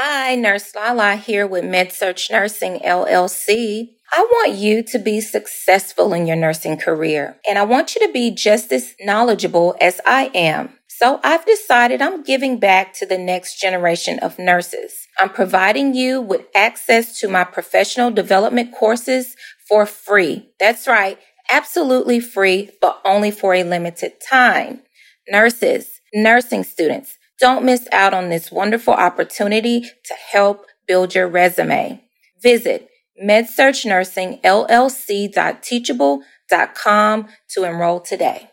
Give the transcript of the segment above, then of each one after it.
Hi, Nurse Lala here with MedSearch Nursing LLC. I want you to be successful in your nursing career, and I want you to be just as knowledgeable as I am. So I've decided I'm giving back to the next generation of nurses. I'm providing you with access to my professional development courses for free. That's right, absolutely free, but only for a limited time. Nurses, nursing students, don't miss out on this wonderful opportunity to help build your resume. Visit medsearchnursingllc.teachable.com to enroll today.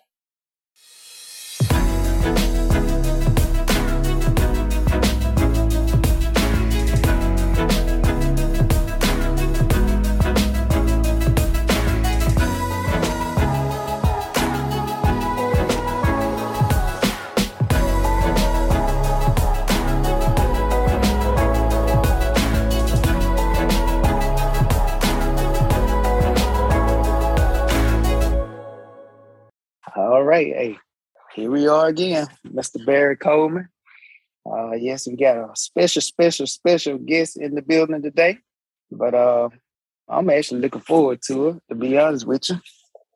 Right, hey, here we are again, Mr. Barry Coleman. Uh, yes, we got a special, special, special guest in the building today. But uh, I'm actually looking forward to it. To be honest with you,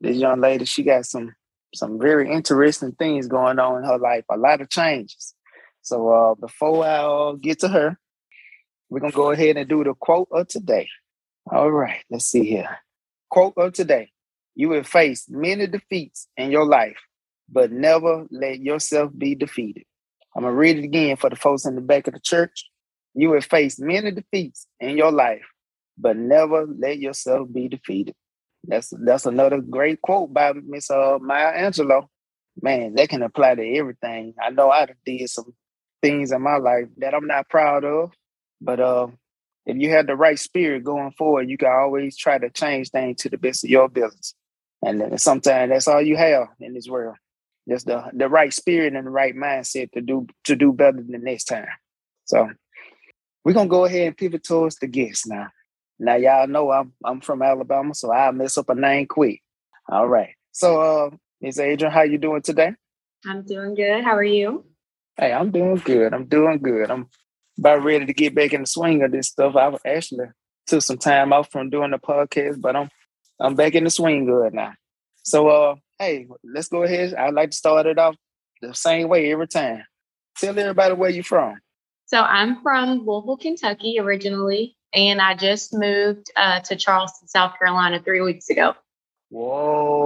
this young lady, she got some some very interesting things going on in her life. A lot of changes. So uh, before I uh, get to her, we're gonna go ahead and do the quote of today. All right, let's see here. Quote of today: You will face many defeats in your life, but never let yourself be defeated. I'm going to read it again for the folks in the back of the church. You will face many defeats in your life, but never let yourself be defeated. That's that's another great quote by Miss uh, Maya Angelou. Man, that can apply to everything. I know I did some things in my life that I'm not proud of, but uh, if you have the right spirit going forward, you can always try to change things to the best of your ability. And sometimes that's all you have in this world just the the right spirit and the right mindset to do to do better than the next time. So we're gonna go ahead and pivot towards the guests now. Now y'all know I'm I'm from Alabama, so I mess up a name quick. All right. So uh Miss Adrian, how you doing today? I'm doing good. How are you? Hey, I'm doing good. I'm doing good. I'm about ready to get back in the swing of this stuff. I actually took some time off from doing the podcast, but I'm I'm back in the swing good now. So uh hey, let's go ahead. I'd like to start it off the same way every time. Tell everybody where you're from. So I'm from Louisville, Kentucky originally, and I just moved uh, to Charleston, South Carolina three weeks ago. Whoa.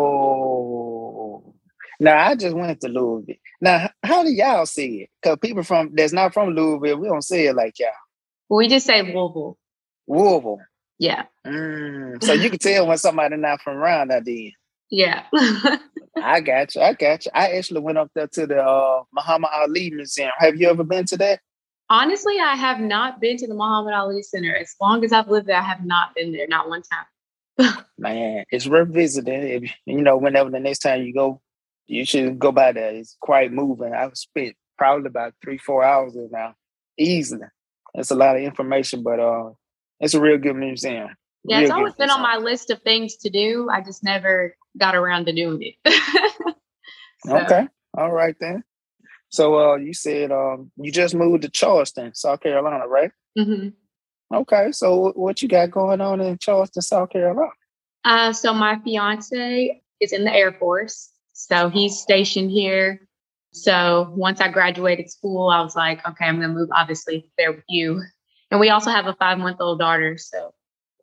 Now I just went to Louisville. Now, how do y'all see it? Because people from that's not from Louisville, we don't say it like y'all. We just say Louisville. Louisville. Yeah. Mm, so you can tell when somebody not from around that then. Yeah. I got you. I got you. I actually went up there to the uh, Muhammad Ali Museum. Have you ever been to that? Honestly, I have not been to the Muhammad Ali Center. As long as I've lived there, I have not been there, not one time. Man, it's worth visiting. If, you know, whenever the next time you go, you should go by there. It's quite moving. I've spent probably about three, four hours there now, easily. It's a lot of information, but uh, it's a real good museum. Yeah, it's always been on my list of things to do. I just never got around to doing it. so. Okay. All right then. So uh you said um you just moved to Charleston, South Carolina, right? Mm-hmm. Okay. So what you got going on in Charleston, South Carolina? Uh so my fiance is in the Air Force. So he's stationed here. So once I graduated school, I was like, okay, I'm gonna move obviously there with you. And we also have a five month old daughter. So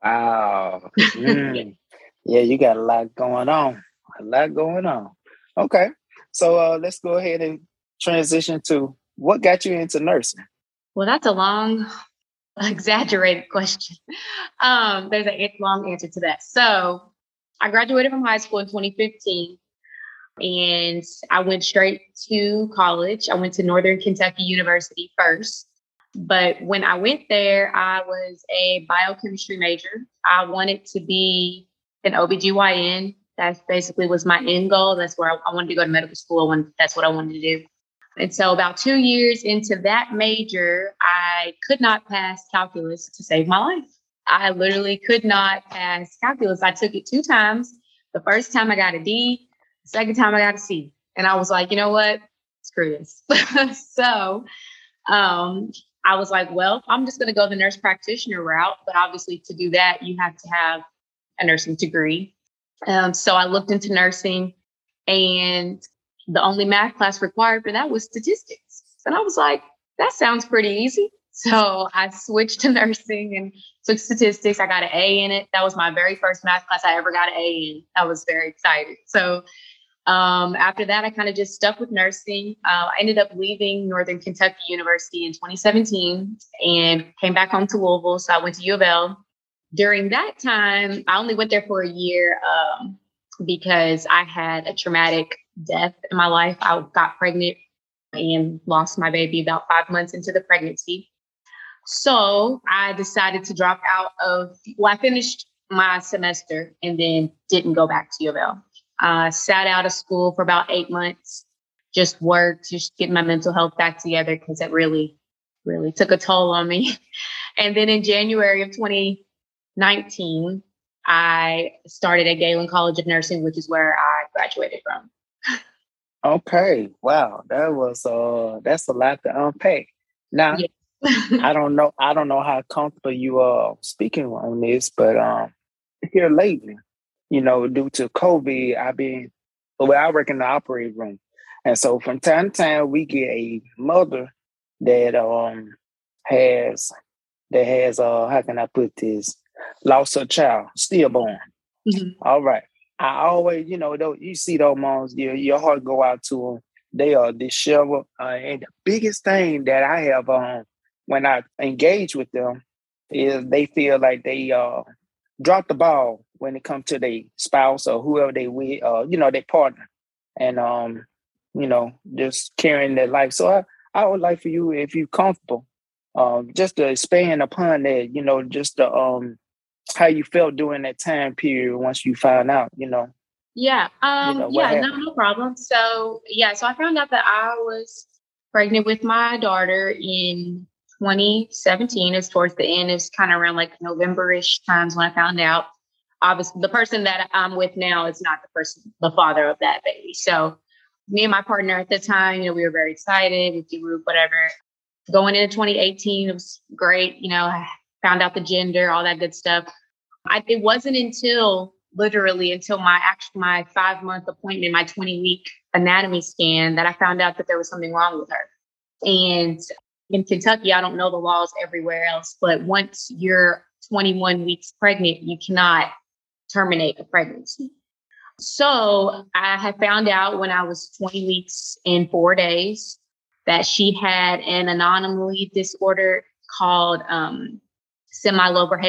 Wow. Mm. Yeah, you got a lot going on. A lot going on. Okay. So uh, let's go ahead and transition to what got you into nursing? Well, that's a long, exaggerated question. Um, there's a long answer to that. So I graduated from high school in 2015 and I went straight to college. I went to Northern Kentucky University first. But when I went there, I was a biochemistry major. I wanted to be an OBGYN. That basically was my end goal. That's where I, I wanted to go to medical school. When that's what I wanted to do. And so, about two years into that major, I could not pass calculus to save my life. I literally could not pass calculus. I took it two times. The first time I got a D, the second time I got a C. And I was like, you know what? Screw this. so, um, I was like, well, I'm just going to go the nurse practitioner route. But obviously, to do that, you have to have a nursing degree. Um, so I looked into nursing, and the only math class required for that was statistics. And I was like, that sounds pretty easy. So I switched to nursing and took statistics. I got an A in it. That was my very first math class I ever got an A in. I was very excited. So um, after that, I kind of just stuck with nursing. Uh, I ended up leaving Northern Kentucky University in 2017 and came back home to Louisville. So I went to U of L. During that time, I only went there for a year um, because I had a traumatic death in my life. I got pregnant and lost my baby about five months into the pregnancy. So I decided to drop out of, well, I finished my semester and then didn't go back to U of L. Uh, sat out of school for about eight months, just worked, just get my mental health back together because it really, really took a toll on me. and then in January of 2019, I started at Galen College of Nursing, which is where I graduated from. Okay. Wow. That was uh that's a lot to unpack. Now yeah. I don't know I don't know how comfortable you are speaking on this, but um here lately, you know, due to COVID, I've been, well, I work in the operating room. And so from time to time, we get a mother that um has, that has, uh, how can I put this, lost her child, stillborn. Mm-hmm. All right. I always, you know, though you see those moms, your your heart go out to them. They are disheveled, uh, and the biggest thing that I have um when I engage with them is they feel like they uh drop the ball when it comes to their spouse or whoever they with, uh, you know, their partner, and um, you know, just carrying their life. So I, I would like for you, if you're comfortable, um, just to expand upon that, you know, just to um, how you felt during that time period once you found out, you know. Yeah. Um. You know, yeah. No, no problem. So yeah. So I found out that I was pregnant with my daughter in 2017. It's towards the end. It's kind of around like November-ish times when I found out obviously the person that I'm with now is not the person, the father of that baby. So me and my partner at the time, you know, we were very excited with the group, whatever. Going into 2018, it was great. You know, I found out the gender, all that good stuff. I, it wasn't until literally until my actual my five month appointment, my 20 week anatomy scan, that I found out that there was something wrong with her. And in Kentucky, I don't know the laws everywhere else, but once you're 21 weeks pregnant, you cannot terminate a pregnancy. So I had found out when I was 20 weeks and four days that she had an anomaly disorder called um, semilobar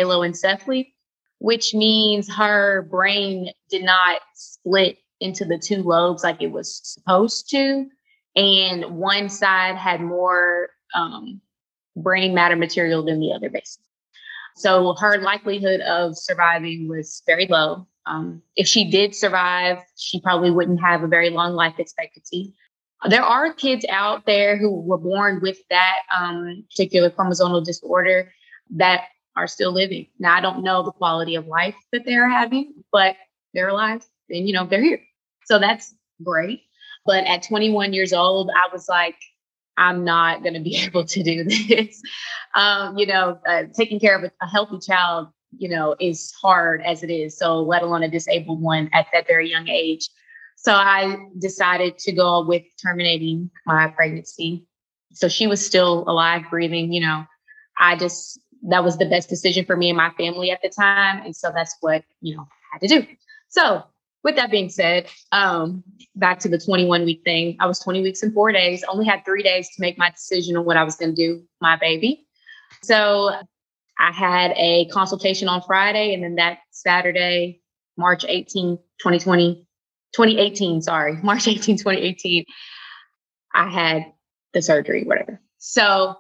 which means her brain did not split into the two lobes like it was supposed to. And one side had more um, brain matter material than the other, basically. So her likelihood of surviving was very low. Um, if she did survive, she probably wouldn't have a very long life expectancy. There are kids out there who were born with that um, particular chromosomal disorder that are still living. Now, I don't know the quality of life that they're having, but they're alive and, you know, they're here. So that's great. But at 21 years old, I was like, I'm not going to be able to do this. um, you know, uh, taking care of a, a, healthy child, you know, is hard as it is. So, let alone a disabled one at that very young age. So, I decided to go with terminating my pregnancy. So, she was still alive, breathing. You know, I just, that was the best decision for me and my family at the time. And so, that's what, you know, I had to do. So, with that being said, um, back to the 21 week thing, I was 20 weeks and four days, only had three days to make my decision on what I was going to do my baby. So I had a consultation on Friday, and then that Saturday, March 18, 2020, 2018, sorry, March 18, 2018, I had the surgery, whatever. So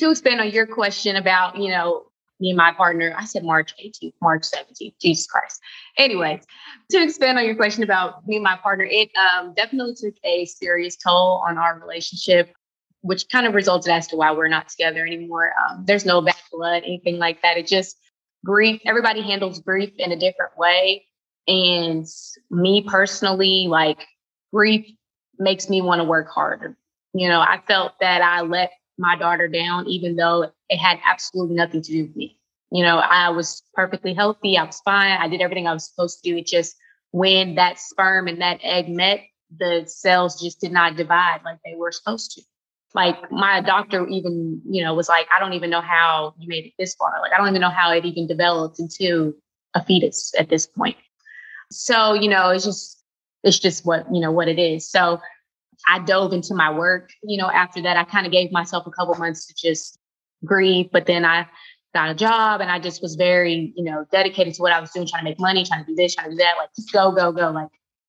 to expand on your question about, you know, me and my partner, I said March 18th, March 17th, Jesus Christ. Anyways, to expand on your question about me and my partner, it um, definitely took a serious toll on our relationship, which kind of resulted as to why we're not together anymore. Um, there's no bad blood, anything like that. It just grief, everybody handles grief in a different way. And me personally, like grief makes me want to work harder. You know, I felt that I let my daughter down, even though it had absolutely nothing to do with me. You know, I was perfectly healthy. I was fine. I did everything I was supposed to do. It just when that sperm and that egg met, the cells just did not divide like they were supposed to. Like my doctor even, you know, was like, I don't even know how you made it this far. Like I don't even know how it even developed into a fetus at this point. So, you know, it's just it's just what, you know, what it is. So I dove into my work, you know, after that I kind of gave myself a couple months to just grieve, but then I got a job and I just was very, you know, dedicated to what I was doing, trying to make money, trying to do this, trying to do that, like just go, go, go, like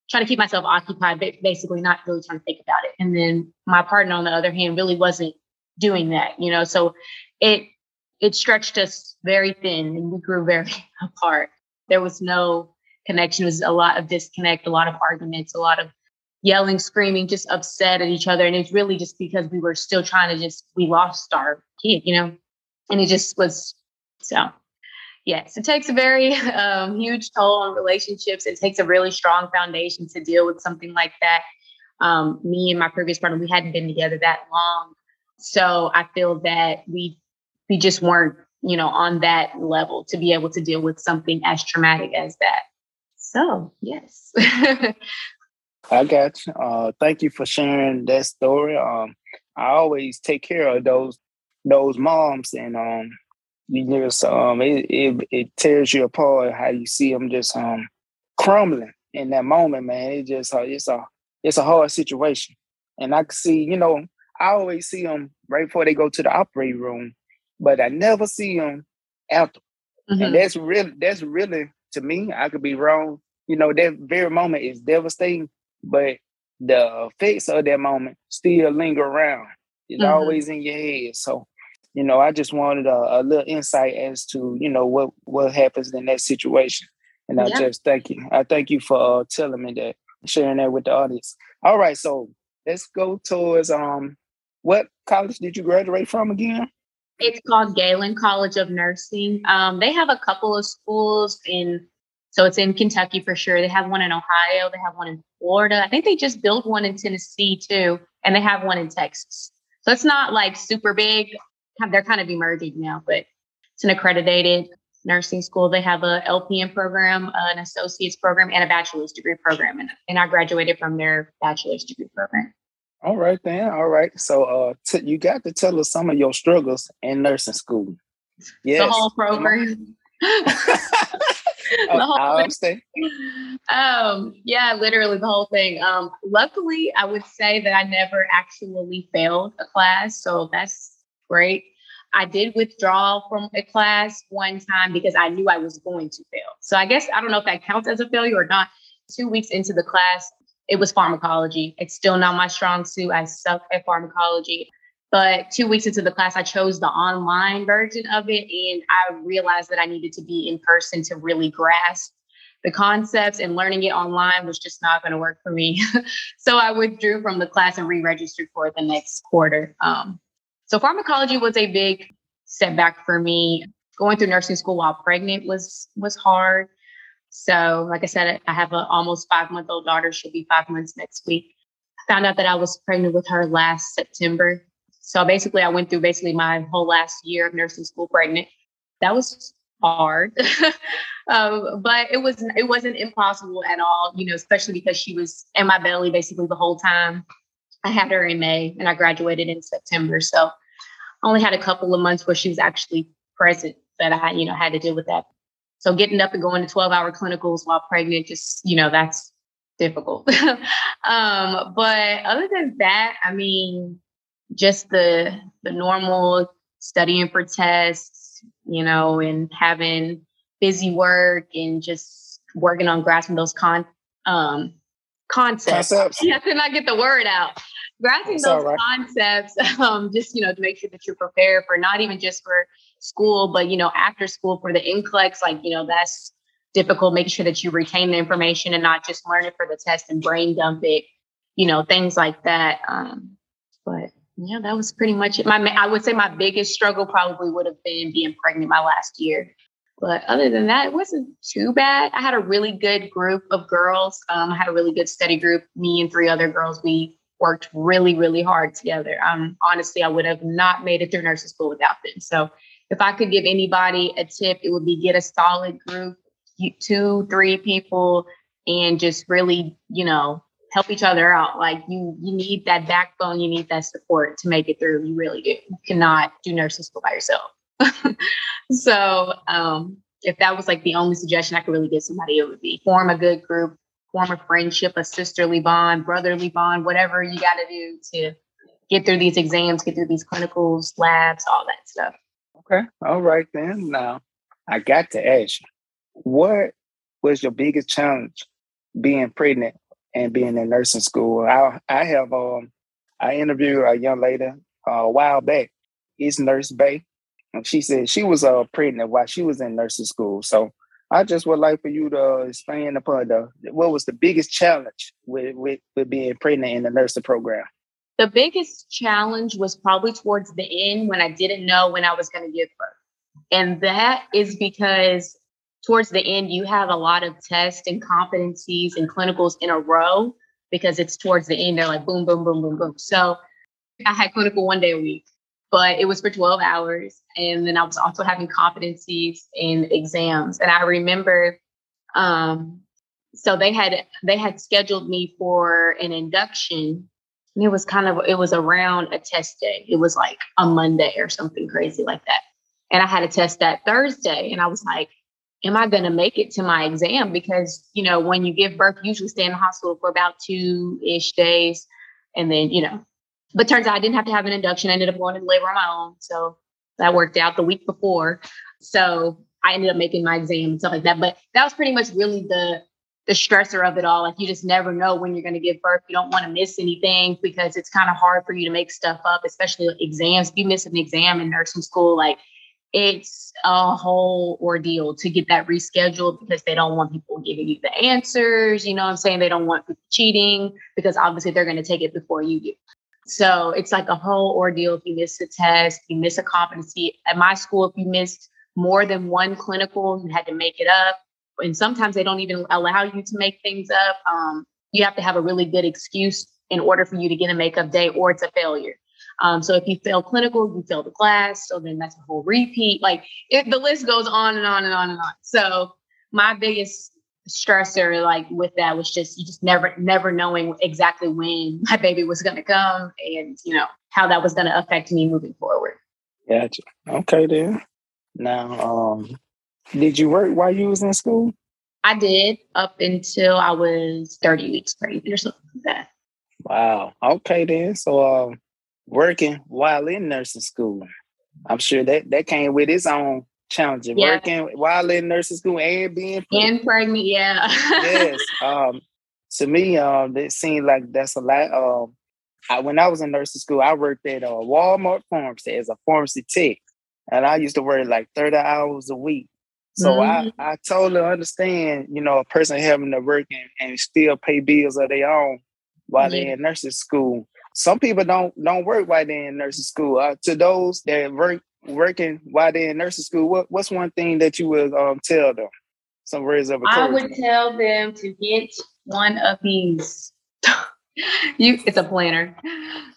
trying to keep myself occupied, basically not really trying to think about it. And then my partner, on the other hand, really wasn't doing that, you know, so it, it stretched us very thin and we grew very apart. There was no connection. It was a lot of disconnect, a lot of arguments, a lot of yelling, screaming, just upset at each other. And it's really just because we were still trying to just, we lost our kid, you know? And it just was so. Yes, it takes a very um, huge toll on relationships. It takes a really strong foundation to deal with something like that. Um, me and my previous partner, we hadn't been together that long, so I feel that we we just weren't, you know, on that level to be able to deal with something as traumatic as that. So yes. I got you. Uh, thank you for sharing that story. Um, I always take care of those those moms, and um, you just um, it, it it tears you apart how you see them just um crumbling in that moment, man. It just uh, it's a it's a hard situation, and I can see, you know, I always see them right before they go to the operating room, but I never see them after. Mm-hmm. And that's really that's really to me. I could be wrong. You know, that very moment is devastating but the effects of that moment still linger around. It's mm-hmm. always in your head. So, you know, I just wanted a, a, little insight as to, you know, what what happens in that situation. And I just thank you. I thank you for uh, telling me that, sharing that with the audience. All right, so let's go towards um, what college did you graduate from again? It's called Galen College of Nursing. Um, they have a couple of schools in so it's in Kentucky for sure. They have one in Ohio. They have one in Florida. I think they just built one in Tennessee too, and they have one in Texas. So it's not like super big. They're kind of emerging now, but it's an accredited nursing school. They have a LPN program, an associate's program, and a bachelor's degree program. And, and I graduated from their bachelor's degree program. All right, then. All right. So uh, t- you got to tell us some of your struggles in nursing school. Yes. The whole program. the whole I thing. Um, yeah, literally the whole thing. Um, luckily, I would say that I never actually failed a class, so that's great. I did withdraw from a class one time because I knew I was going to fail. So I guess I don't know if that counts as a failure or not. Two weeks into the class, it was pharmacology. It's still not my strong suit. I suck at pharmacology. But two weeks into the class, I chose the online version of it. And I realized that I needed to be in person to really grasp the concepts and learning it online was just not going to work for me. so I withdrew from the class and re-registered for the next quarter. Um, so pharmacology was a big setback for me. Going through nursing school while pregnant was was hard. So, like I said, I have an almost five month old daughter. She'll be five months next week. I found out that I was pregnant with her last September. So basically, I went through basically my whole last year of nursing school pregnant. That was hard, um, but it was it wasn't impossible at all. You know, especially because she was in my belly basically the whole time. I had her in May, and I graduated in September. So I only had a couple of months where she was actually present that I, you know, had to deal with that. So getting up and going to 12 hour clinicals while pregnant, just, you know, that's difficult. um, but other than that, I mean, just the the normal studying for tests, you know, and having busy work and just working on grasping those con um concepts. concepts. Yeah, to not get the word out. Grasping That's those right. concepts, um, just you know, to make sure that you're prepared for not even just for school, but you know, after school for the NCLEX, like, you know, that's difficult, making sure that you retain the information and not just learn it for the test and brain dump it, you know, things like that. Um, but yeah, that was pretty much it. My, I would say my biggest struggle probably would have been being pregnant my last year. But other than that, it wasn't too bad. I had a really good group of girls. Um, I had a really good study group. Me and three other girls, we worked really, really hard together. Um, honestly, I would have not made it through nursing school without them. So if I could give anybody a tip, it would be get a solid group, two, three people, and just really, you know, help each other out. Like you, you need that backbone, you need that support to make it through. You really do. You cannot do nursing school by yourself. so um, if that was like the only suggestion I could really give somebody, it would be form a good group, form a friendship, a sisterly bond, brotherly bond, whatever you got to do to get through these exams, get through these clinicals, labs, all that stuff. Okay. All right then. Now I got to ask what was your biggest challenge being pregnant and being in nursing school? I I have um I interviewed a young lady uh, a while back, East Nurse Bay, and she said she was uh pregnant while she was in nursing school. So I just would like for you to expand upon the what was the biggest challenge with with, with being pregnant in the nursing program. The biggest challenge was probably towards the end when I didn't know when I was going to give birth. And that is because towards the end, you have a lot of tests and competencies and clinicals in a row because it's towards the end. They're like boom, boom, boom, boom, boom. So I had clinical one day a week, but it was for 12 hours. And then I was also having competencies and exams. And I remember, um, so they had they had scheduled me for an induction and it was kind of it was around a test day it was like a monday or something crazy like that and i had a test that thursday and i was like am I going to make it to my exam? Because, you know, when you give birth, you usually stay in the hospital for about two ish days. And then, you know, but turns out I didn't have to have an induction. I ended up going into labor on my own. So that worked out the week before. So I ended up making my exam and stuff like that. But that was pretty much really the the stressor of it all. Like you just never know when you're going to give birth. You don't want to miss anything because it's kind of hard for you to make stuff up, especially exams. If you miss an exam in nursing school, like it's a whole ordeal to get that rescheduled because they don't want people giving you the answers. You know what I'm saying? They don't want people cheating because obviously they're going to take it before you do. So it's like a whole ordeal if you miss a test, you miss a competency. At my school, if you missed more than one clinical, you had to make it up. And sometimes they don't even allow you to make things up. Um, you have to have a really good excuse in order for you to get a makeup day or it's a failure. Um, so if you fail clinical, you fail the class. So then that's a whole repeat. Like it, the list goes on and on and on and on. So my biggest stressor like with that was just you just never never knowing exactly when my baby was going to come and you know how that was going to affect me moving forward gotcha okay then now um did you work while you was in school i did up until i was 30 weeks pregnant or something like that wow okay then so um working while in nursing school. I'm sure that that came with its own challenges. Yeah. Working while in nursing school and being pregnant. and pregnant, yeah. yes. Um, to me, um, it seemed like that's a lot. Um, I, when I was in nursing school, I worked at a uh, Walmart pharmacy as a pharmacy tech, and I used to work like 30 hours a week. So mm-hmm. I, I totally understand, you know, a person having to work and, and still pay bills of their own while yeah. they're in nursing school some people don't don't work while they're in nursing school. Uh, to those that work working while they're in nursing school, what, what's one thing that you would um, tell them? Some words of encouragement. I would tell them to get one of these. you, it's a planner.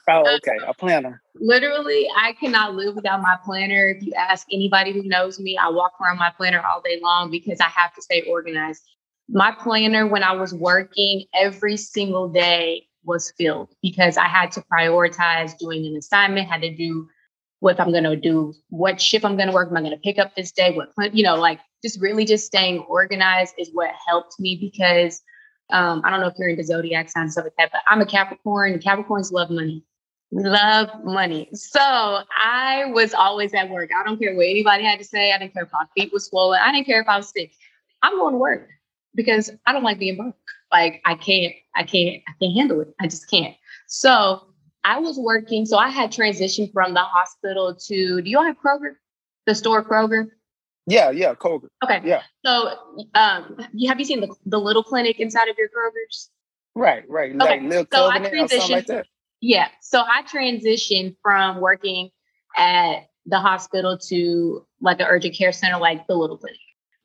Oh, okay, a planner. Literally, I cannot live without my planner. If you ask anybody who knows me, I walk around my planner all day long because I have to stay organized. My planner, when I was working every single day, was filled because I had to prioritize doing an assignment, had to do what I'm going to do, what shift I'm going to work, am I going to pick up this day, what, you know, like just really just staying organized is what helped me because um, I don't know if you're into zodiac signs and stuff like that, but I'm a Capricorn and Capricorns love money. Love money. So I was always at work. I don't care what anybody had to say. I didn't care if my feet were swollen. I didn't care if I was sick. I'm going to work because I don't like being broke. Like I can't, I can't, I can't handle it. I just can't. So I was working. So I had transitioned from the hospital to. Do you all have Kroger? The store Kroger. Yeah, yeah, Kroger. Okay. Yeah. So, um, have you seen the the little clinic inside of your Kroger's? Right, right. Okay. Like little so I transitioned. Like that. Yeah. So I transitioned from working at the hospital to like an urgent care center, like the little clinic.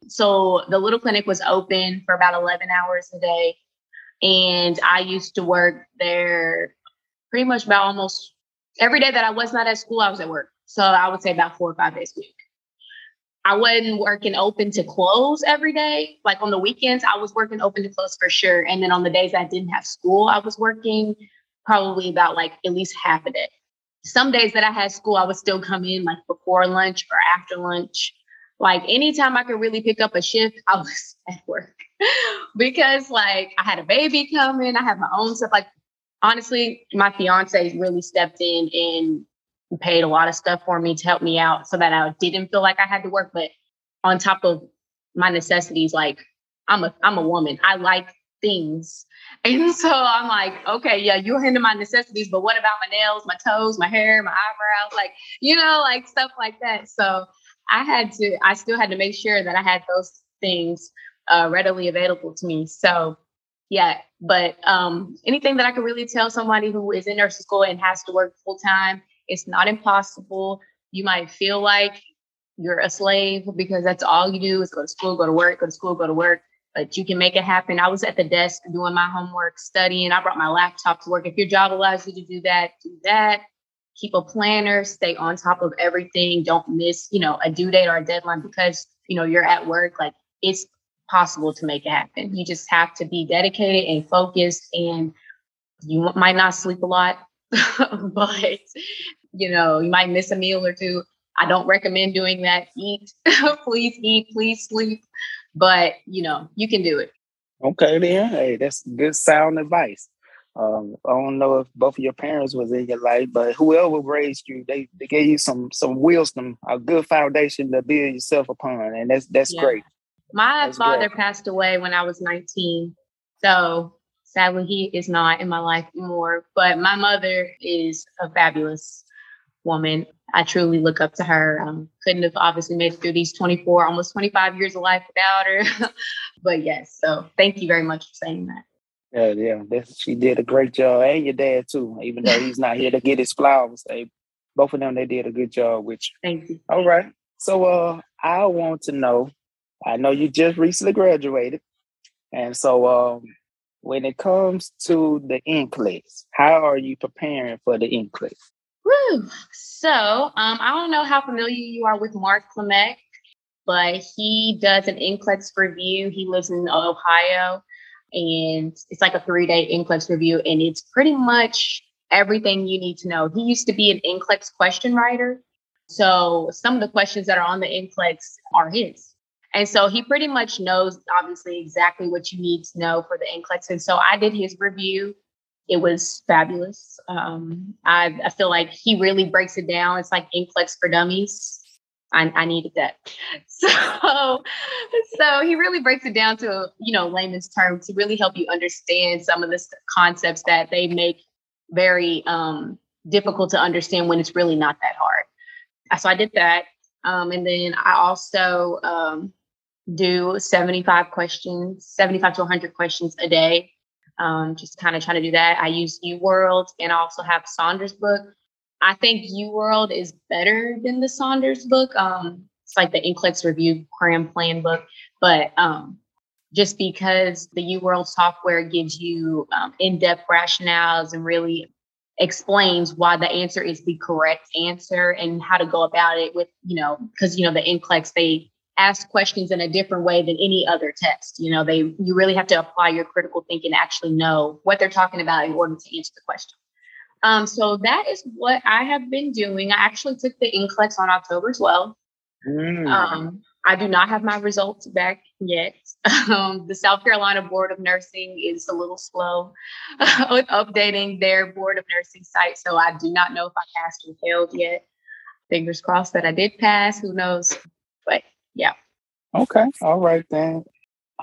So the little clinic was open for about 11 hours a day. And I used to work there pretty much about almost every day that I was not at school, I was at work. So I would say about four or five days a week. I wasn't working open to close every day. Like on the weekends, I was working open to close for sure. And then on the days I didn't have school, I was working probably about like at least half a day. Some days that I had school, I would still come in like before lunch or after lunch. Like anytime I could really pick up a shift, I was at work because like I had a baby coming, I had my own stuff. Like honestly, my fiance really stepped in and paid a lot of stuff for me to help me out so that I didn't feel like I had to work. But on top of my necessities, like I'm a I'm a woman. I like things. And so I'm like, okay, yeah, you're into my necessities, but what about my nails, my toes, my hair, my eyebrows, like, you know, like stuff like that. So I had to, I still had to make sure that I had those things uh, readily available to me. So yeah, but um, anything that I could really tell somebody who is in nursing school and has to work full time, it's not impossible. You might feel like you're a slave because that's all you do is go to school, go to work, go to school, go to work. But you can make it happen. I was at the desk doing my homework, studying. I brought my laptop to work. If your job allows you to do that, do that. Keep a planner, stay on top of everything. Don't miss, you know, a due date or a deadline because, you know, you're at work. Like it's possible to make it happen. You just have to be dedicated and focused, and you might not sleep a lot, but you know, you might miss a meal or two. I don't recommend doing that. Eat, please eat, please sleep, but you know, you can do it. Okay, then. Hey, that's good sound advice. Um, I don't know if both of your parents was in your life, but whoever raised you, they, they gave you some some wisdom, a good foundation to build yourself upon, and that's that's yeah. great. My That's father great. passed away when I was 19. So sadly, he is not in my life anymore. But my mother is a fabulous woman. I truly look up to her. Um, couldn't have obviously made it through these 24, almost 25 years of life without her. but yes, so thank you very much for saying that. Yeah, yeah, this, she did a great job, and your dad too. Even though he's not here to get his flowers, they, both of them they did a good job with you. Thank you. All right, so uh, I want to know I know you just recently graduated. And so um, when it comes to the NCLEX, how are you preparing for the NCLEX? Woo. So um, I don't know how familiar you are with Mark Klimek, but he does an NCLEX review. He lives in Ohio and it's like a three day NCLEX review. And it's pretty much everything you need to know. He used to be an NCLEX question writer. So some of the questions that are on the NCLEX are his. And so he pretty much knows, obviously, exactly what you need to know for the NCLEX. And so I did his review. It was fabulous. Um, I, I feel like he really breaks it down. It's like NCLEX for dummies. I, I needed that. So, so he really breaks it down to you know layman's terms to really help you understand some of the concepts that they make very um, difficult to understand when it's really not that hard. So I did that, um, and then I also um, do 75 questions, 75 to 100 questions a day. Um, just kind of trying to do that. I use UWorld and I also have Saunders book. I think UWorld is better than the Saunders book. Um, it's like the NCLEX review cram plan book, but um, just because the UWorld software gives you um, in-depth rationales and really explains why the answer is the correct answer and how to go about it with, you know, because you know the NCLEX they ask questions in a different way than any other test. You know, they you really have to apply your critical thinking, to actually know what they're talking about in order to answer the question. Um, so that is what I have been doing. I actually took the NCLEX on October 12th. Mm. Um, I do not have my results back yet. Um, the South Carolina Board of Nursing is a little slow with updating their Board of Nursing site. So I do not know if I passed or failed yet. Fingers crossed that I did pass. Who knows? But yeah. Okay. All right then.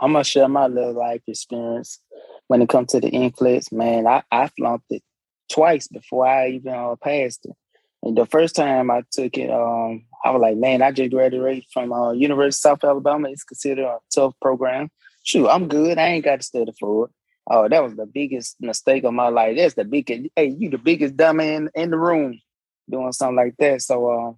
I'm gonna share my little life experience when it comes to the NCLEX. Man, I, I flunked it twice before I even uh, passed it. And the first time I took it, um, I was like, man, I just graduated from uh, University of South Alabama. It's considered a tough program. Shoot, I'm good. I ain't got to study for it. Oh, that was the biggest mistake of my life. That's the biggest. Hey, you the biggest dummy in, in the room doing something like that. So, uh,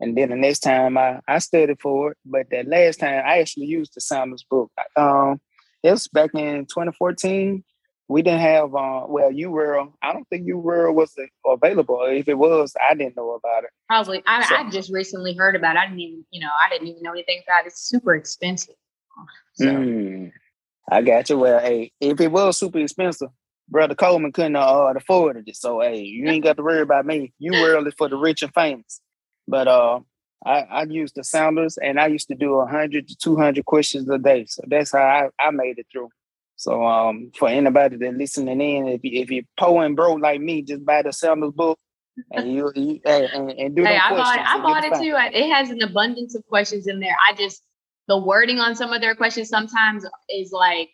and then the next time I, I studied for it, but that last time I actually used the Saunders book. Um, it was back in 2014 we didn't have uh well UWorld. I don't think UWorld was available. If it was, I didn't know about it. Probably. I, so, I just recently heard about it. I didn't even, you know, I didn't even know anything about it. It's super expensive. So. Mm, I got you. Well, hey, if it was super expensive, Brother Coleman couldn't uh, afford it. So hey, you ain't got to worry about me. UWorld is for the rich and famous. But uh I, I used the Saunders and I used to do 100 to 200 questions a day. So that's how I, I made it through. So um, for anybody that listening in, if you, if you're poor and broke like me, just buy the Saunders book and you, you and, and, do. Hey, I bought, I bought it too. It has an abundance of questions in there. I just the wording on some of their questions sometimes is like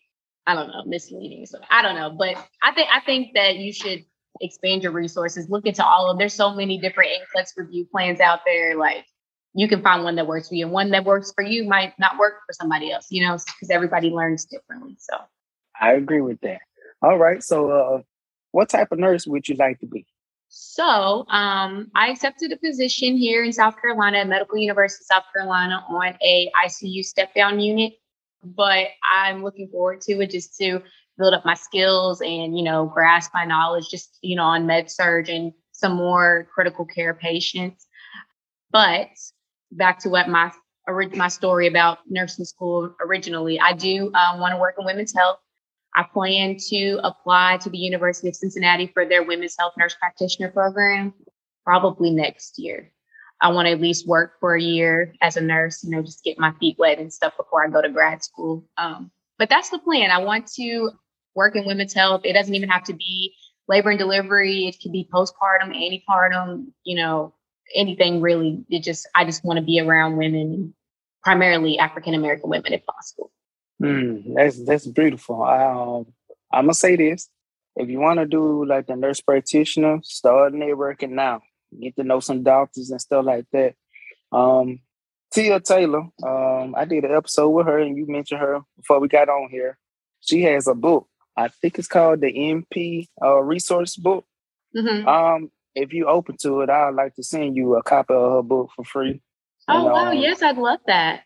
I don't know misleading. So I don't know, but I think I think that you should expand your resources. Look into all of. There's so many different NCLEX review plans out there. Like you can find one that works for you, and one that works for you might not work for somebody else. You know, because everybody learns differently. So I agree with that. All right. So, uh, what type of nurse would you like to be? So, um, I accepted a position here in South Carolina Medical University South Carolina on a ICU step down unit, but I'm looking forward to it just to build up my skills and you know grasp my knowledge just you know on med surg and some more critical care patients. But back to what my my story about nursing school originally, I do uh, want to work in women's health. I plan to apply to the University of Cincinnati for their Women's Health Nurse Practitioner program probably next year. I want to at least work for a year as a nurse, you know, just get my feet wet and stuff before I go to grad school. Um, but that's the plan. I want to work in women's health. It doesn't even have to be labor and delivery. It could be postpartum, antepartum, you know, anything really. It just, I just want to be around women, primarily African American women if possible. Mm, that's that's beautiful. Um, I'm gonna say this: if you want to do like the nurse practitioner, start networking now. Get to know some doctors and stuff like that. Um, Tia Taylor, um, I did an episode with her, and you mentioned her before we got on here. She has a book. I think it's called the NP uh, Resource Book. Mm-hmm. Um, if you open to it, I'd like to send you a copy of her book for free. Oh and, wow! Um, yes, I'd love that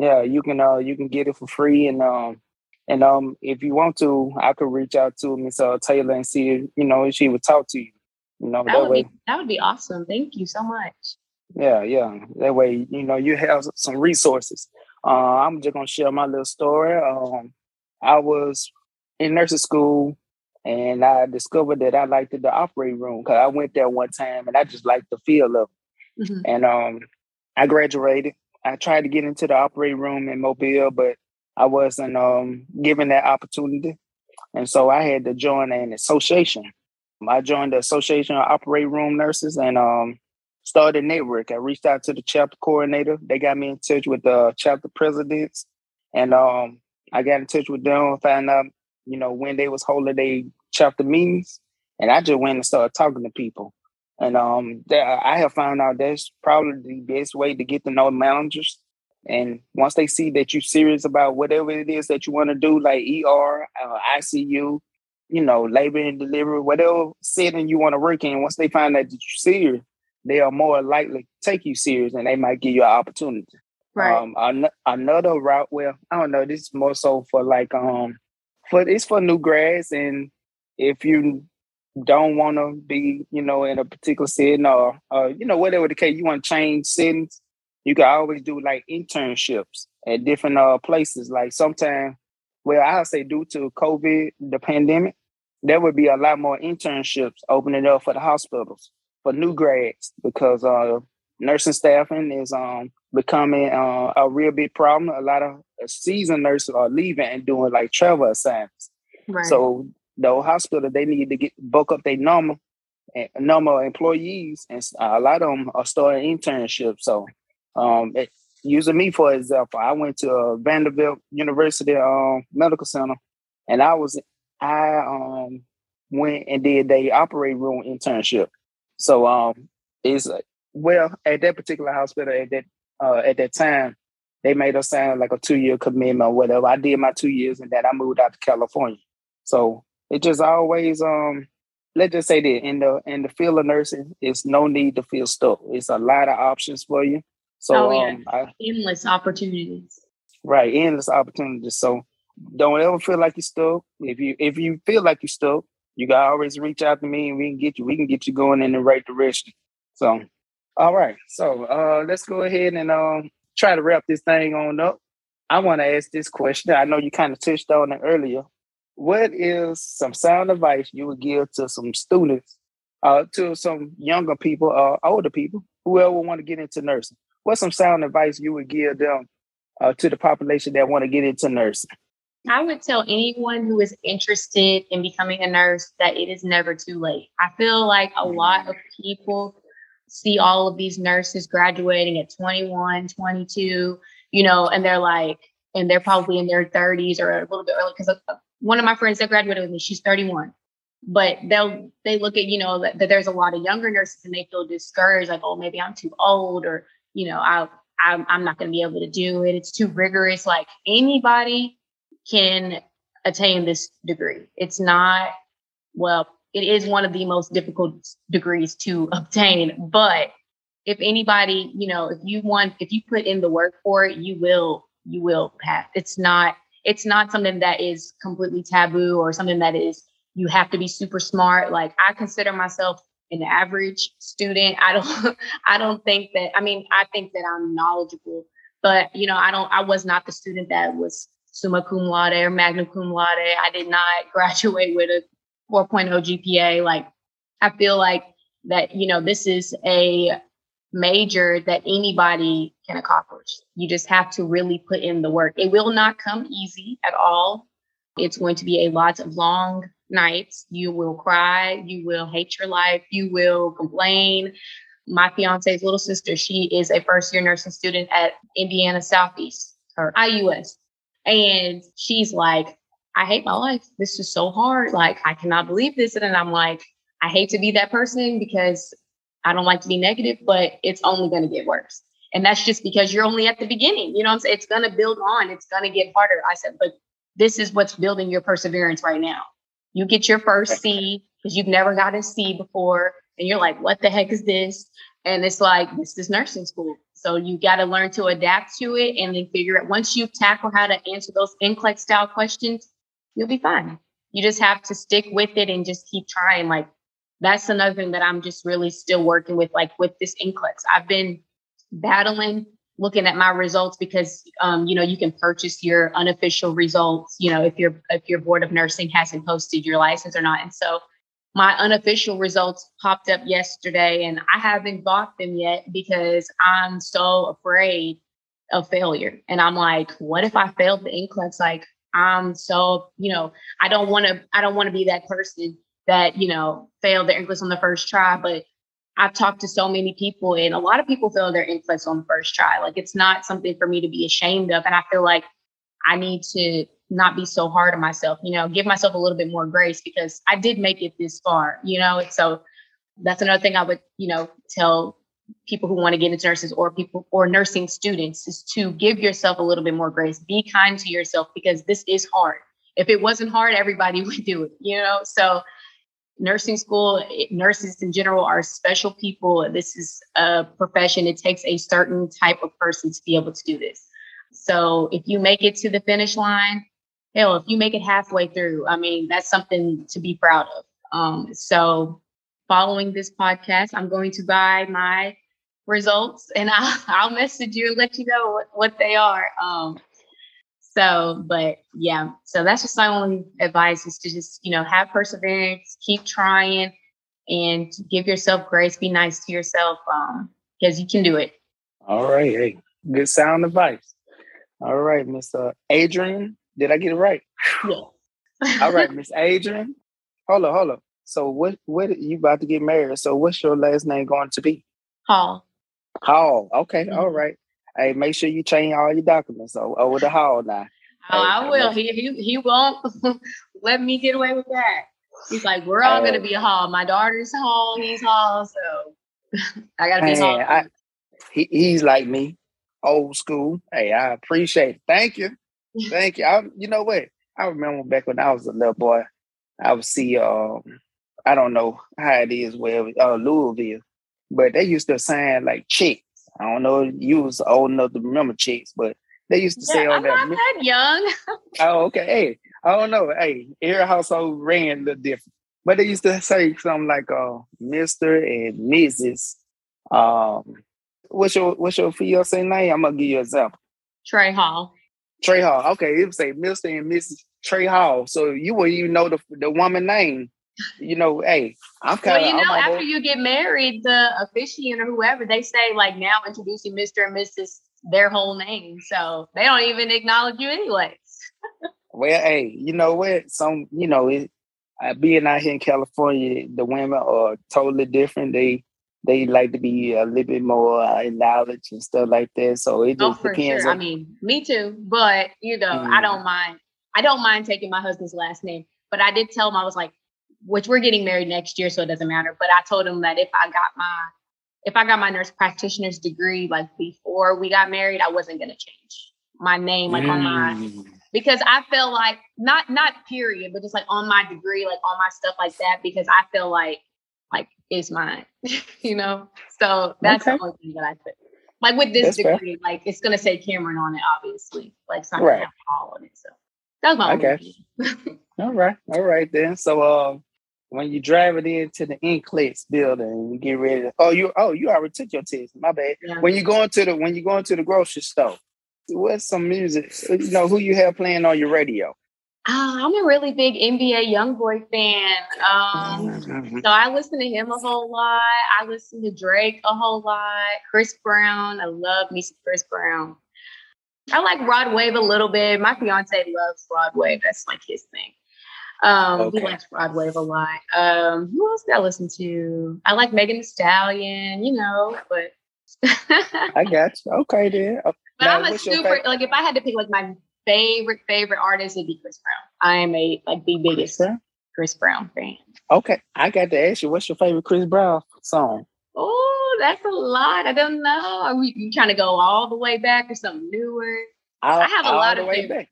yeah, you can uh you can get it for free and um and um if you want to, I could reach out to Miss uh, Taylor and see if you know if she would talk to you. You know that, that would way. Be, that would be awesome. Thank you so much. Yeah, yeah. That way, you know, you have some resources. Uh, I'm just gonna share my little story. Um, I was in nursing school and I discovered that I liked the operating room because I went there one time and I just liked the feel of it. Mm-hmm. And um, I graduated I tried to get into the operating room in Mobile, but I wasn't um, given that opportunity. And so I had to join an association. I joined the Association of Operating Room Nurses and um, started a network. I reached out to the chapter coordinator. They got me in touch with the chapter presidents. And um, I got in touch with them found out, you know, when they was holding their chapter meetings. And I just went and started talking to people. And um, that, I have found out that's probably the best way to get to know managers. And once they see that you're serious about whatever it is that you want to do, like ER, uh, ICU, you know, labor and delivery, whatever setting you want to work in, once they find out that you're serious, they are more likely to take you serious and they might give you an opportunity. Right. Um, an- another route, well, I don't know, this is more so for like, um, for it's for new grads. And if you don't want to be, you know, in a particular setting or, uh, you know, whatever the case, you want to change settings, you can always do like internships at different uh, places. Like sometimes, well, I'll say due to COVID, the pandemic, there would be a lot more internships opening up for the hospitals for new grads because uh, nursing staffing is um, becoming uh, a real big problem. A lot of seasoned nurses are leaving and doing like travel assignments. Right. So the old hospital they need to get bulk up their normal of employees, and a lot of them are starting internships. So, um, it, using me for example, I went to uh, Vanderbilt University um, Medical Center, and I was I um went and did a operating room internship. So um, it's well at that particular hospital at that uh, at that time. They made us sign like a two year commitment or whatever. I did my two years and then I moved out to California. So it just always um let's just say that in the in the field of nursing, it's no need to feel stuck. It's a lot of options for you. So oh, yeah. um, I, endless opportunities. Right, endless opportunities. So don't ever feel like you're stuck. If you if you feel like you're stuck, you can always reach out to me and we can get you we can get you going in the right direction. So all right. So uh let's go ahead and um try to wrap this thing on up. I want to ask this question. I know you kind of touched on it earlier. What is some sound advice you would give to some students, uh, to some younger people, or uh, older people, whoever want to get into nursing? What's some sound advice you would give them uh, to the population that want to get into nursing? I would tell anyone who is interested in becoming a nurse that it is never too late. I feel like a lot of people see all of these nurses graduating at 21, 22, you know, and they're like, and they're probably in their 30s or a little bit early. Because one of my friends that graduated with me, she's 31. But they'll they look at you know that, that there's a lot of younger nurses and they feel discouraged, like oh maybe I'm too old or you know I I'm, I'm not going to be able to do it. It's too rigorous. Like anybody can attain this degree. It's not, well, it is one of the most difficult degrees to obtain. But if anybody, you know, if you want, if you put in the work for it, you will, you will have. It's not, it's not something that is completely taboo or something that is, you have to be super smart. Like I consider myself an average student. I don't I don't think that I mean I think that I'm knowledgeable, but you know, I don't I was not the student that was summa cum laude or magna cum laude. I did not graduate with a 4.0 GPA. Like I feel like that, you know, this is a major that anybody can accomplish. You just have to really put in the work. It will not come easy at all. It's going to be a lot of long nights. You will cry. You will hate your life. You will complain. My fiance's little sister, she is a first year nursing student at Indiana Southeast or IUS. And she's like, I hate my life. This is so hard. Like, I cannot believe this. And I'm like, I hate to be that person because I don't like to be negative, but it's only going to get worse. And that's just because you're only at the beginning. You know I'm saying? It's going to build on, it's going to get harder. I said, but this is what's building your perseverance right now. You get your first C because you've never got a C before, and you're like, what the heck is this? And it's like, this is nursing school. So you got to learn to adapt to it and then figure it. Once you tackle how to answer those NCLEX style questions, you'll be fine. You just have to stick with it and just keep trying. Like that's another thing that I'm just really still working with, like with this NCLEX. I've been battling looking at my results because um, you know you can purchase your unofficial results you know if your if your board of nursing hasn't posted your license or not. And so my unofficial results popped up yesterday and i haven't bought them yet because i'm so afraid of failure. And i'm like what if i failed the NCLEX? Like i'm so you know i don't want to i don't want to be that person that you know failed their NCLEX on the first try but I've talked to so many people, and a lot of people feel their NCLEX on the first try. Like it's not something for me to be ashamed of. And I feel like I need to not be so hard on myself, you know, give myself a little bit more grace because I did make it this far, you know. And so that's another thing I would, you know, tell people who want to get into nurses or people or nursing students is to give yourself a little bit more grace. Be kind to yourself because this is hard. If it wasn't hard, everybody would do it, you know. So nursing school, nurses in general are special people. This is a profession. It takes a certain type of person to be able to do this. So if you make it to the finish line, hell, if you make it halfway through, I mean, that's something to be proud of. Um, so following this podcast, I'm going to buy my results and I'll, I'll message you and let you know what, what they are. Um, so, but yeah, so that's just my only advice is to just, you know, have perseverance, keep trying and give yourself grace, be nice to yourself, um, because you can do it. All right. Hey, good sound advice. All right, Miss uh, Adrianne. Did I get it right? Yeah. All right, Miss Adrianne. Hold on, hold on. So what what you about to get married? So what's your last name going to be? Hall. Hall. Okay, mm-hmm. all right. Hey, make sure you change all your documents over the hall now. Oh, I will. He he he won't let me get away with that. He's like, we're all gonna be a Hall. My daughter's Hall. He's Hall. So I gotta be Hall. I, he, he's like me, old school. Hey, I appreciate it. Thank you, thank you. I, you know what? I remember back when I was a little boy, I would see. Um, I don't know how it is where uh, Louisville, but they used to sign like chicks I don't know you was old enough to remember chicks, but They used to say Yeah, on I'm that. not that young. Oh, okay. Hey, I don't know. Hey, every household ran a little different. But they used to say something like uh Mr. and Mrs. Um what's your what's your fiance name? I'm gonna give you an example. Trey Hall. Trey Hall. Okay, it would say Mr. and Mrs. Trey Hall. So you wouldn't even know the the woman name. You know, hey, I'm kind Well, you know, after you get married, the officiant or whoever they say like now introducing Mr. and Mrs. their whole name, so they don't even acknowledge you anyways. Well, hey, you know what? Some, you know, it, uh, being out here in California, the women are totally different. They they like to be a little bit more uh, acknowledged and stuff like that. So it Oh, just for depends. sure. I mean, me too. But you know, I Mm. don't mind. I don't mind taking my husband's last name. But I did tell him I was like, which we're getting married next year, so it doesn't matter. But I told him that if I got my if I got my nurse practitioner's degree like before we got married, I wasn't gonna change my name like on my Mm. because I feel like not not period, but just like on my degree, like on my stuff like that, because I feel like like it's mine, you know. So that's Okay. the only thing that I think. Like with this That's fair. degree, like it's gonna say Cameron on it, obviously. Like it's not Right. gonna have Paul on it. So that was my I only got thing. All right, all right then. So, uh, when you drive it into the NCLEX building, you get ready. To, oh, you oh you already took your test. My bad. Yeah. When you go into the when you go into the grocery store, what's some music? You know who you have playing on your radio? Ah, I'm a really big NBA YoungBoy fan. Um, Mhm. So I listen to him a whole lot. I listen to Drake a whole lot. Chris Brown. I love me some Chris Brown. I like Rod Wave a little bit. My fiance loves Rod Wave. That's like his thing. Um, Okay. he likes Rod Wave a lot. Um, who else did I listen to? I like Megan Thee Stallion, you know, but I got you. Okay then. Uh, but Now, I'm a super like if I had to pick like my favorite favorite artist, it'd be Chris Brown. I am a like the biggest Brown? Chris Brown fan. Okay, I got to ask you, what's your favorite Chris Brown song? Oh, that's a lot. I don't know. Are we you trying to go all the way back or something newer? All, I have a lot of way favorite- back.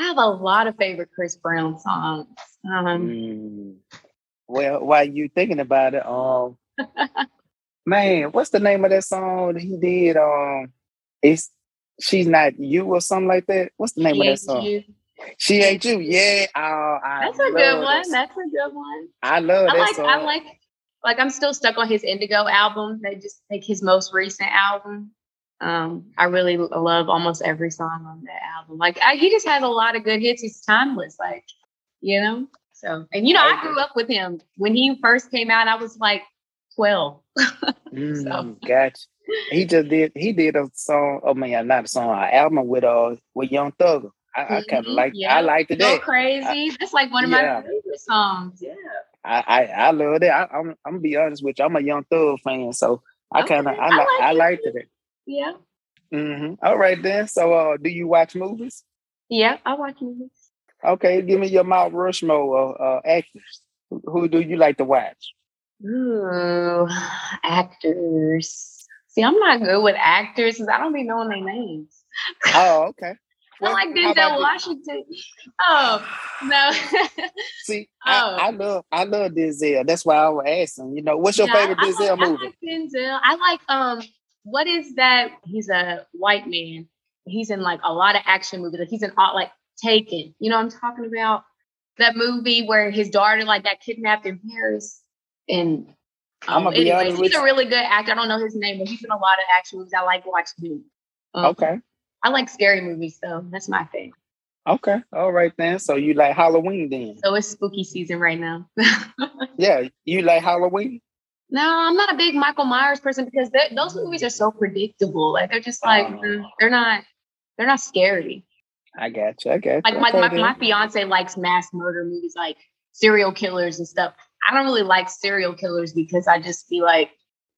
I have a lot of favorite Chris Brown songs. Um, Mm. Well, while you thinking about it, um, man, what's the name of that song that he did? Um, it's she's not you or something like that. What's the name of that song? You. She ain't you. Yeah, I That's a good one. That's a good one. I love I that like. song. I like. Like I'm still stuck on his Indigo album. They just like his most recent album. Um, I really love almost every song on that album. Like I, he just has a lot of good hits. He's timeless. Like you know. So and you know I I grew up with him when he first came out. I was like twelve. Mm, gotcha. He just did. He did a song. Oh man, not a song. An album with uh with Young Thug. I, I kind of Mhm, like. yeah. I liked Go that. crazy. That's like one of yeah. my favorite songs. Yeah. I, I I love that. I, I'm I'm gonna be honest with you. I'm a Young Thug fan, so I kind of Okay, I, I like I it liked too. it. Yeah. hmm All right then. So uh, do you watch movies? Yeah. I watch movies. Okay, give me your Mount Rushmore uh, uh, actors. Who, do you like to watch? Ooh, actors. See, I'm not good with actors because I don't be knowing their names. Oh, okay. I like Denzel Washington. Oh no. See, Oh. I, I love I love Denzel. That's why I was asking. You know, what's your Yeah, I- favorite I, Denzel like, movie? I like Denzel. I like um. What is that? He's a white man. He's in like a lot of action movies. Like he's in all like Taken. You know I'm talking about? That movie where his daughter like got kidnapped in Paris. And um, be anyways, honest he's a really good actor. I don't know his name, but he's in a lot of action movies. I like watching him. Um, Okay, I like scary movies though. That's my thing. okay, all right then. So you like Halloween then? So it's spooky season right now. Yeah, you like Halloween? No, I'm not a big Michael Myers person because those movies are so predictable. Like they're just like Oh. mm, they're not they're not scary. I got you. I got you. Like like Okay, my, my fiance likes mass murder movies like serial killers and stuff. I don't really like serial killers because I just be like,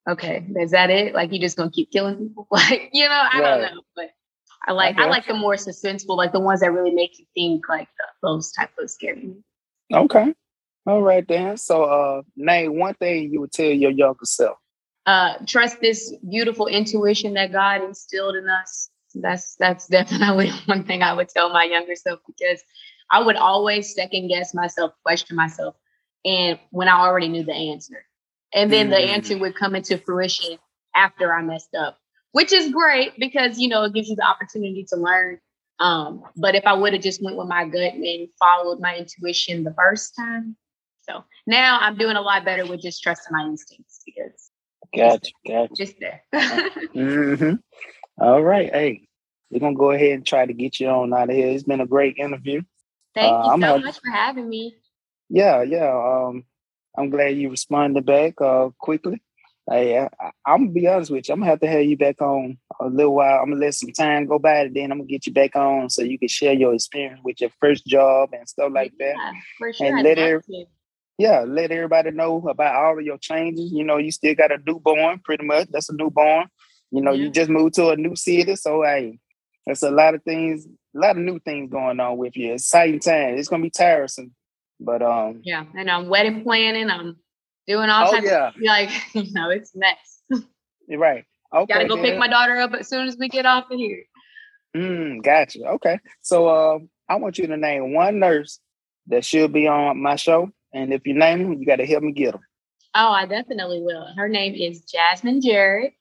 okay, is that it? Like you just gonna keep killing people? Like you know, I don't know, but I like I, like the more suspenseful, like the ones that really make you think, like the, those type of scary movies. Okay. All right then. So uh name one thing you would tell your younger self. uh trust this beautiful intuition that God instilled in us. That's that's definitely one thing I would tell my younger self because I would always second guess myself, question myself, and when I already knew the answer. And then the Mm. answer would come into fruition after I messed up. which is great because you know it gives you the opportunity to learn. Um, but if I would have just went with my gut and followed my intuition the first time, so now I'm doing a lot better with just trusting my instincts because gotcha, gotcha. just there. mm-hmm. All right, hey, we're gonna go ahead and try to get you on out of here. It's been a great interview. Thank uh, you so much for having me. Yeah, yeah. Um, I'm glad you responded back uh, quickly. Hey, I, am gonna be honest with you. I'm gonna have to have you back on a little while. I'm gonna let some time go by, and then I'm gonna get you back on so you can share your experience with your first job and stuff like yeah, that. For sure. And I'd let yeah, let everybody know about all of your changes. You know, you still got a newborn, pretty much. That's a newborn. You know, yeah. you just moved to a new city, so hey, there's a lot of things, a lot of new things going on with you. Exciting time. It's gonna be tiresome, but um, yeah. And I'm wedding planning. I'm doing all oh, types yeah. of like, you know, it's mess. You're right. Okay. Gotta go pick my daughter up as soon as we get off of here. Mm, gotcha. Okay. So uh, I want you to name one nurse that should be on my show. And if you name them, you got to help me get them. Oh, I definitely will. Her name is Jasmine Jarrett.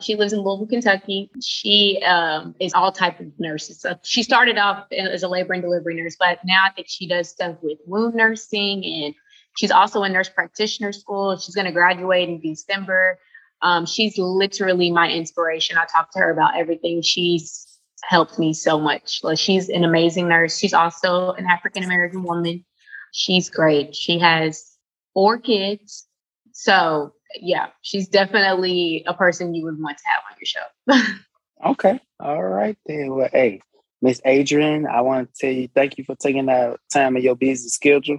She lives in Louisville, Kentucky. She um, is all type of nurses. So she started off as a labor and delivery nurse, but now I think she does stuff with wound nursing and she's also in nurse practitioner school. She's going to graduate in December. Um, she's literally my inspiration. I talk to her about everything. She's helped me so much. Like she's an amazing nurse. She's also an African American woman. She's great. She has four kids. So yeah, she's definitely a person you would want to have on your show. okay. All right then. Well, hey, Miss Adrianne, I want to tell you thank you for taking that time of your busy schedule.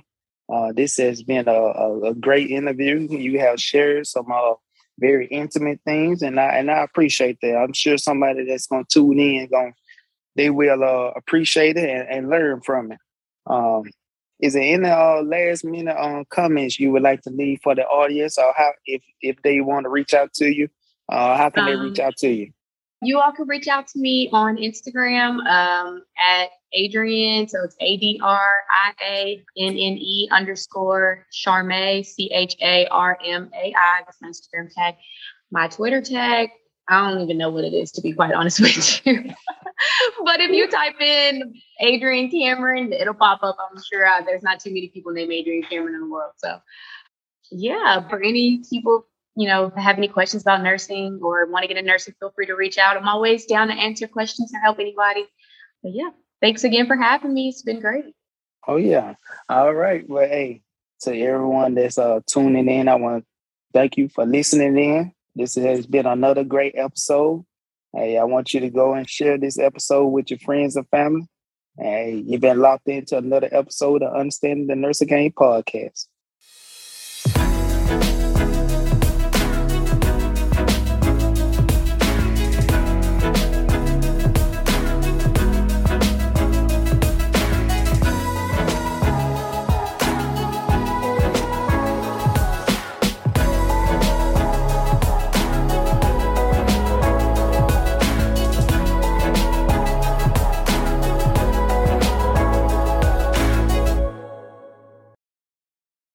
Uh, this has been a, a, a, great interview. You have shared some uh, very intimate things, and I and I appreciate that. I'm sure somebody that's going to tune in, going they will uh, appreciate it and, and, learn from it. Um, is there any uh, last minute um, comments you would like to leave for the audience, or how if if they want to reach out to you, uh, how can um, they reach um, out to you? You all can reach out to me on Instagram um, at Adrianne. So it's A D R I A N N E underscore Charmai, C H A R M A I. That's my Instagram tag. My Twitter tag, I don't even know what it is, to be quite honest with you. but if you type in Adrianne Cameron, it'll pop up. I'm sure uh, there's not too many people named Adrianne Cameron in the world. So, yeah, for any people, you know, have any questions about nursing or want to get a nursing, feel free to reach out. I'm always down to answer questions or help anybody. But yeah, thanks again for having me. It's been great. Oh, yeah. All right. Well, hey, to everyone that's uh, tuning in, I want to thank you for listening in. This has been another great episode. Hey, I want you to go and share this episode with your friends and family. Hey, you've been locked into another episode of Understanding the Nursing Game podcast.